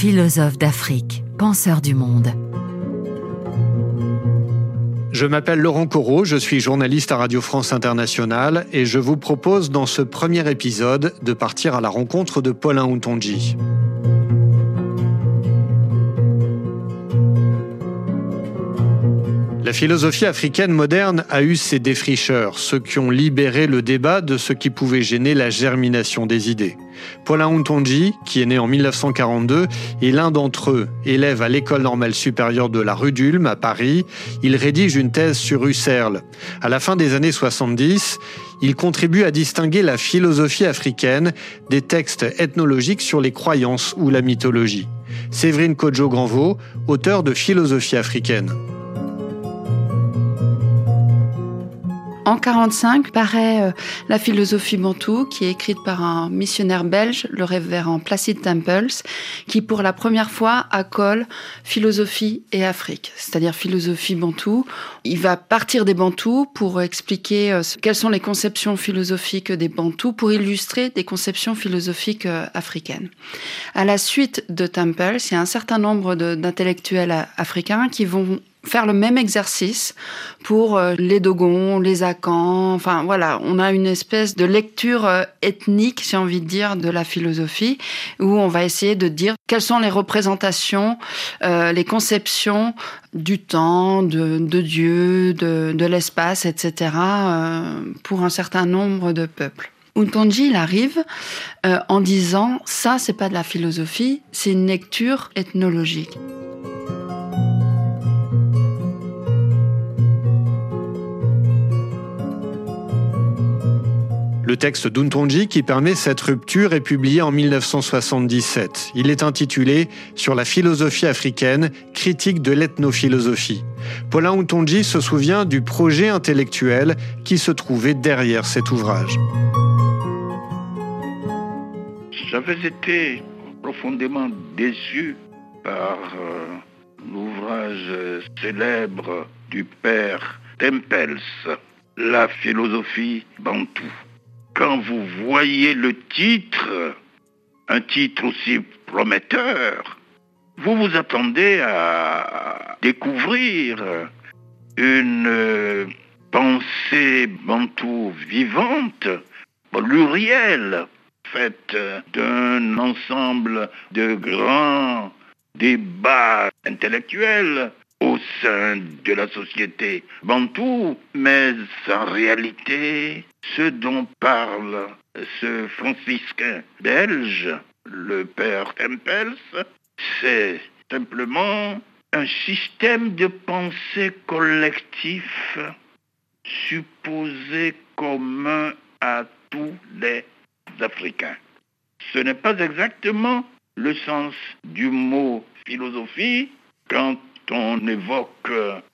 philosophe d'Afrique, penseur du monde. Je m'appelle Laurent Corot, je suis journaliste à Radio France Internationale et je vous propose dans ce premier épisode de partir à la rencontre de Paulin Outonji. La philosophie africaine moderne a eu ses défricheurs, ceux qui ont libéré le débat de ce qui pouvait gêner la germination des idées. Paulin Untonji, qui est né en 1942, est l'un d'entre eux. Élève à l'école normale supérieure de la rue d'Ulm à Paris, il rédige une thèse sur Husserl. À la fin des années 70, il contribue à distinguer la philosophie africaine des textes ethnologiques sur les croyances ou la mythologie. Séverine Kodjo-Granvaux, auteur de Philosophie africaine. En 1945 paraît euh, La philosophie bantou, qui est écrite par un missionnaire belge, le révérend Placide Temples, qui pour la première fois accole philosophie et Afrique, c'est-à-dire philosophie bantou. Il va partir des bantous pour expliquer euh, quelles sont les conceptions philosophiques des bantous, pour illustrer des conceptions philosophiques euh, africaines. À la suite de Temples, il y a un certain nombre d'intellectuels africains qui vont faire le même exercice pour euh, les Dogons, les Akans. Enfin voilà, on a une espèce de lecture euh, ethnique, j'ai envie de dire, de la philosophie, où on va essayer de dire quelles sont les représentations, euh, les conceptions du temps, de, Dieu, de, l'espace, etc., pour un certain nombre de peuples. Untonji, il arrive en disant ça, c'est pas de la philosophie, c'est une lecture ethnologique. Le texte d'Untonji qui permet cette rupture est publié en 1977. Il est intitulé Sur la philosophie africaine, critique de l'ethnophilosophie. Paulin Untonji se souvient du projet intellectuel qui se trouvait derrière cet ouvrage. J'avais été profondément déçu par euh, l'ouvrage célèbre du père Tempels, La philosophie bantou quand vous voyez le titre, un titre aussi prometteur, vous vous attendez à découvrir une pensée bantou vivante, plurielle, faite d'un ensemble de grands débats intellectuels au sein de la société bantou, mais en réalité, ce dont parle ce franciscain belge, le père Tempels, c'est simplement un système de pensée collectif supposé commun à tous les Africains. Ce n'est pas exactement le sens du mot philosophie quand on évoque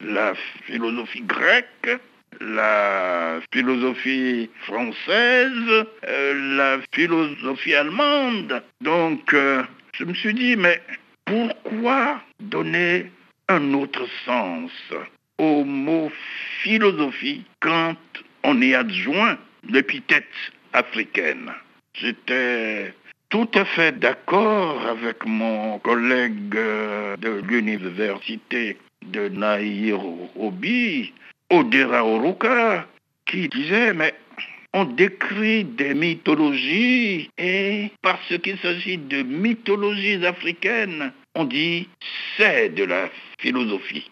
la philosophie grecque, la philosophie française, euh, la philosophie allemande. Donc, euh, je me suis dit, mais pourquoi donner un autre sens au mot philosophie quand on y adjoint l'épithète africaine? J'étais tout à fait d'accord avec mon collègue euh, de l'université de Nairobi, Odera Oruka, qui disait, mais on décrit des mythologies et parce qu'il s'agit de mythologies africaines, on dit c'est de la philosophie.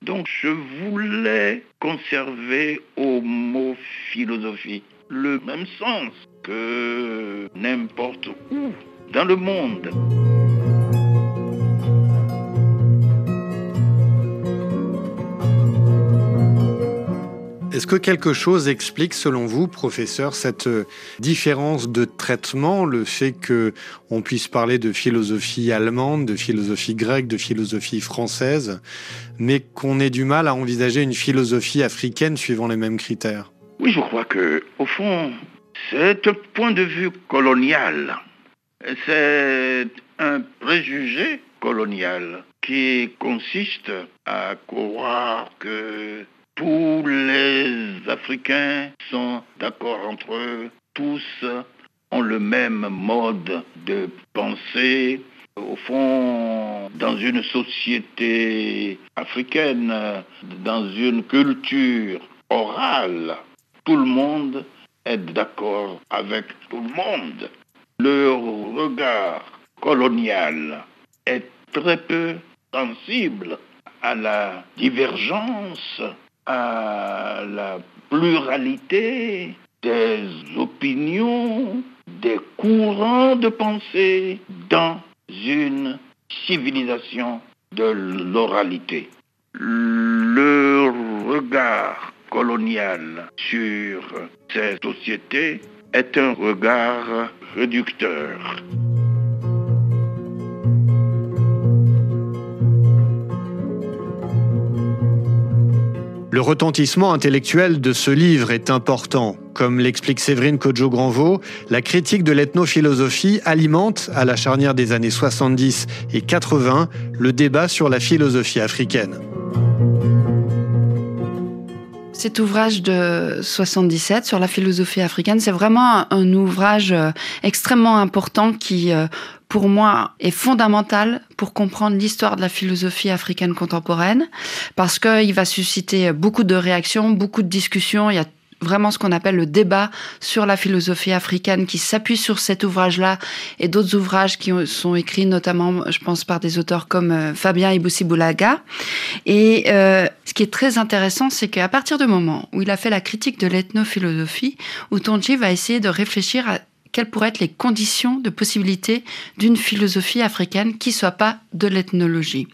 Donc je voulais conserver au mot philosophie le même sens que n'importe où dans le monde. Est-ce que quelque chose explique, selon vous, professeur, cette euh, différence de traitement, le fait que on puisse parler de philosophie allemande, de philosophie grecque, de philosophie française, mais qu'on ait du mal à envisager une philosophie africaine suivant les mêmes critères? Oui, je crois que, au fond, un point de vue colonial. C'est un préjugé colonial qui consiste à croire que tous les Africains sont d'accord entre eux, tous ont le même mode de pensée, Au fond, dans une société africaine, dans une culture orale, tout le monde est d'accord avec tout le monde. Le regard colonial est très peu sensible à la divergence, à la pluralité des opinions, des courants de pensée dans une civilisation de l'oralité. Le regard colonial sur ces sociétés est un regard réducteur. Le retentissement intellectuel de ce livre est important. Comme l'explique Séverine Kodjo-Granvaux, la critique de l'ethnophilosophie alimente, à la charnière des années 70 et 80, le débat sur la philosophie africaine. Cet ouvrage de 77 sur la philosophie africaine, c'est vraiment un ouvrage euh, extrêmement important qui euh, pour moi, est fondamental pour comprendre l'histoire de la philosophie africaine contemporaine, parce qu'il va susciter beaucoup de réactions, beaucoup de discussions. Vraiment ce qu'on appelle le débat sur la philosophie africaine qui s'appuie sur cet ouvrage-là et d'autres ouvrages qui sont écrits notamment, je pense, par des auteurs comme euh, Fabien Iboussiboulaga. Et euh, ce qui est très intéressant, c'est qu'à partir du moment où il a fait la critique de l'ethnophilosophie, Utonji va essayer de réfléchir à quelles pourraient être les conditions de possibilité d'une philosophie africaine qui soit pas de l'ethnologie.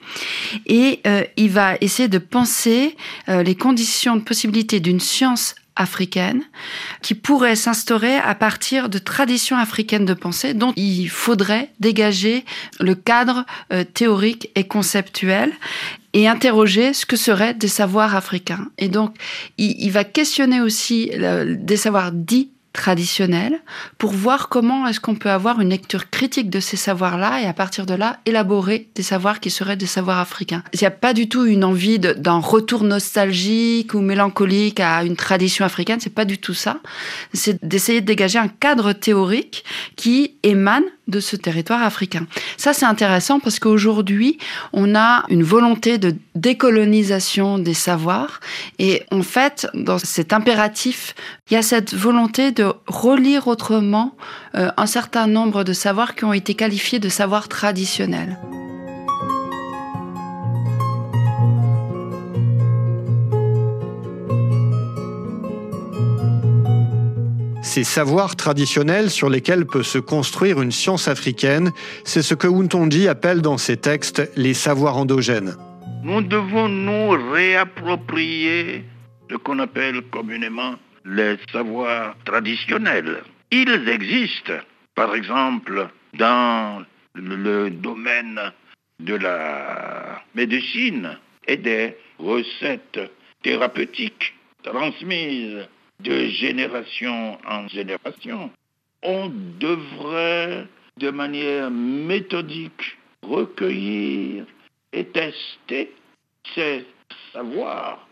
Et euh, il va essayer de penser les conditions de possibilité d'une science africaine qui pourrait s'instaurer à partir de traditions africaines de pensée dont il faudrait dégager le cadre euh, théorique et conceptuel et interroger ce que seraient des savoirs africains. Et donc, il, il va questionner aussi des savoirs dits traditionnel pour voir comment est-ce qu'on peut avoir une lecture critique de ces savoirs-là et à partir de là élaborer des savoirs qui seraient des savoirs africains. Il n'y a pas du tout une envie d'un retour nostalgique ou mélancolique à une tradition africaine, c'est pas du tout ça. C'est d'essayer de dégager un cadre théorique qui émane de ce territoire africain. Ça, c'est intéressant parce qu'aujourd'hui, on a une volonté de décolonisation des savoirs et en fait, dans cet impératif, il y a cette volonté de relire autrement euh, un certain nombre de savoirs qui ont été qualifiés de savoirs traditionnels. Ces savoirs traditionnels sur lesquels peut se construire une science africaine, c'est ce que Untonji appelle dans ses textes les savoirs endogènes. Nous devons nous réapproprier ce qu'on appelle communément les savoirs traditionnels. Ils existent, par exemple, dans le domaine de la médecine et des recettes thérapeutiques transmises de génération en génération, on devrait de manière méthodique recueillir et tester ces savoirs.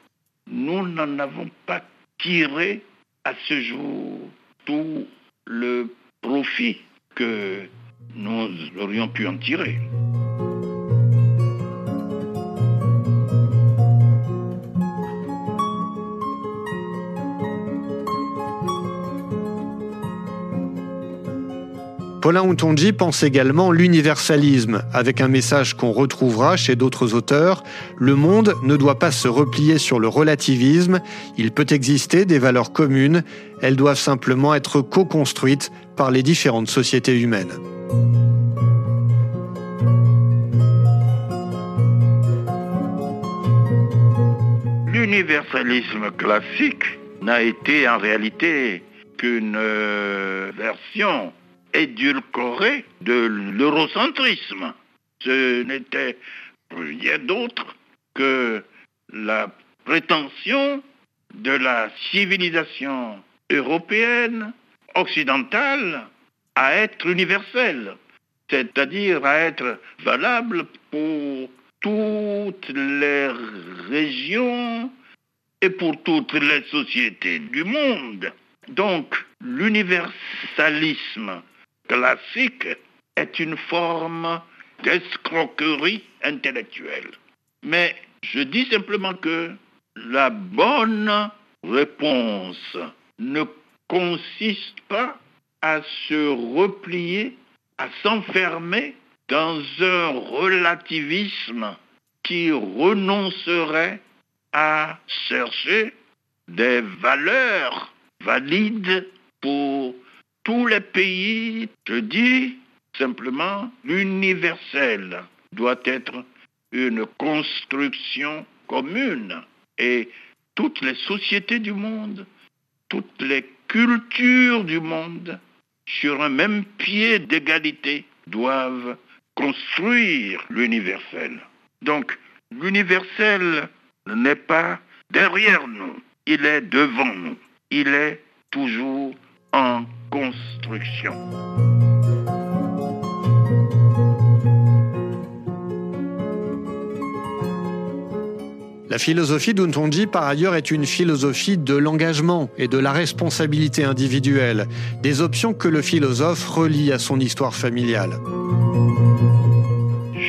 Nous n'en avons pas tiré à ce jour tout le profit que nous aurions pu en tirer. Paulin Outonji pense également l'universalisme, avec un message qu'on retrouvera chez d'autres auteurs. Le monde ne doit pas se replier sur le relativisme, il peut exister des valeurs communes, elles doivent simplement être co-construites par les différentes sociétés humaines. L'universalisme classique n'a été en réalité qu'une euh, version édulcoré de l'eurocentrisme. Ce n'était rien d'autre que la prétention de la civilisation européenne, occidentale, à être universelle, c'est-à-dire à être valable pour toutes les régions et pour toutes les sociétés du monde. Donc l'universalisme classique est une forme d'escroquerie intellectuelle. Mais je dis simplement que la bonne réponse ne consiste pas à se replier, à s'enfermer dans un relativisme qui renoncerait à chercher des valeurs valides pour tous les pays. Je dis simplement, l'universel doit être une construction commune et toutes les sociétés du monde, toutes les cultures du monde, sur un même pied d'égalité, doivent construire l'universel. Donc, l'universel n'est pas derrière nous, il est devant nous, il est toujours en construction. La philosophie d'Untonji, par ailleurs, est une philosophie de l'engagement et de la responsabilité individuelle, des options que le philosophe relie à son histoire familiale.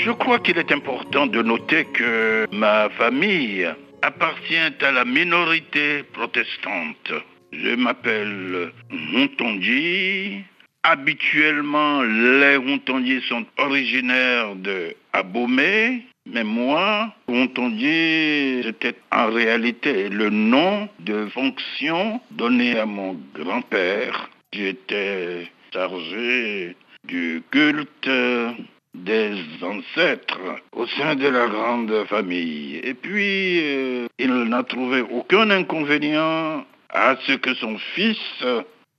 Je crois qu'il est important de noter que ma famille appartient à la minorité protestante. Je m'appelle Huntonji. Habituellement, les Huntonji sont originaires de Abomey, mais moi, Huntonji, c'était en réalité le nom de fonction donné à mon grand-père. J'étais chargé du culte des ancêtres au sein de la grande famille. Et puis, euh, il n'a trouvé aucun inconvénient à ce que son fils,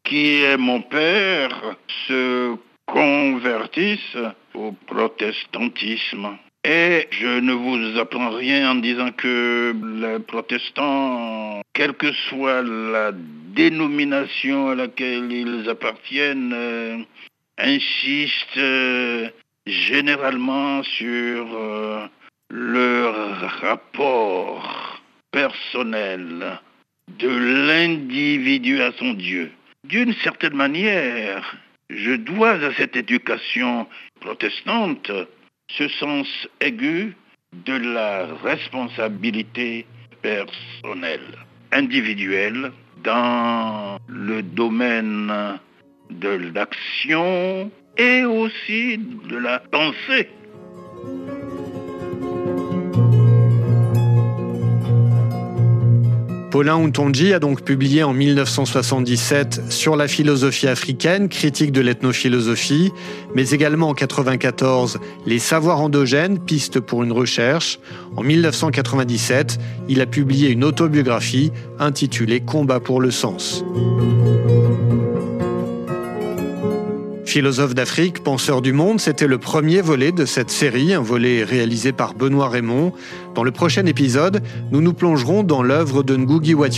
qui est mon père, se convertisse au protestantisme. Et je ne vous apprends rien en disant que les protestants, quelle que soit la dénomination à laquelle ils appartiennent, euh, insistent euh, généralement sur euh, leur rapport personnel de l'individu à son Dieu. D'une certaine manière, je dois à cette éducation protestante ce sens aigu de la responsabilité personnelle, individuelle, dans le domaine de l'action et aussi de la pensée. Paulin Untonji a donc publié en 1977 sur la philosophie africaine, critique de l'ethnophilosophie, mais également en 1994 Les savoirs endogènes, pistes pour une recherche. En 1997, il a publié une autobiographie intitulée Combat pour le sens. Philosophe d'Afrique, penseur du monde, c'était le premier volet de cette série, un volet réalisé par Benoît Raymond. Dans le prochain épisode, nous nous plongerons dans l'œuvre de Ngugi Wa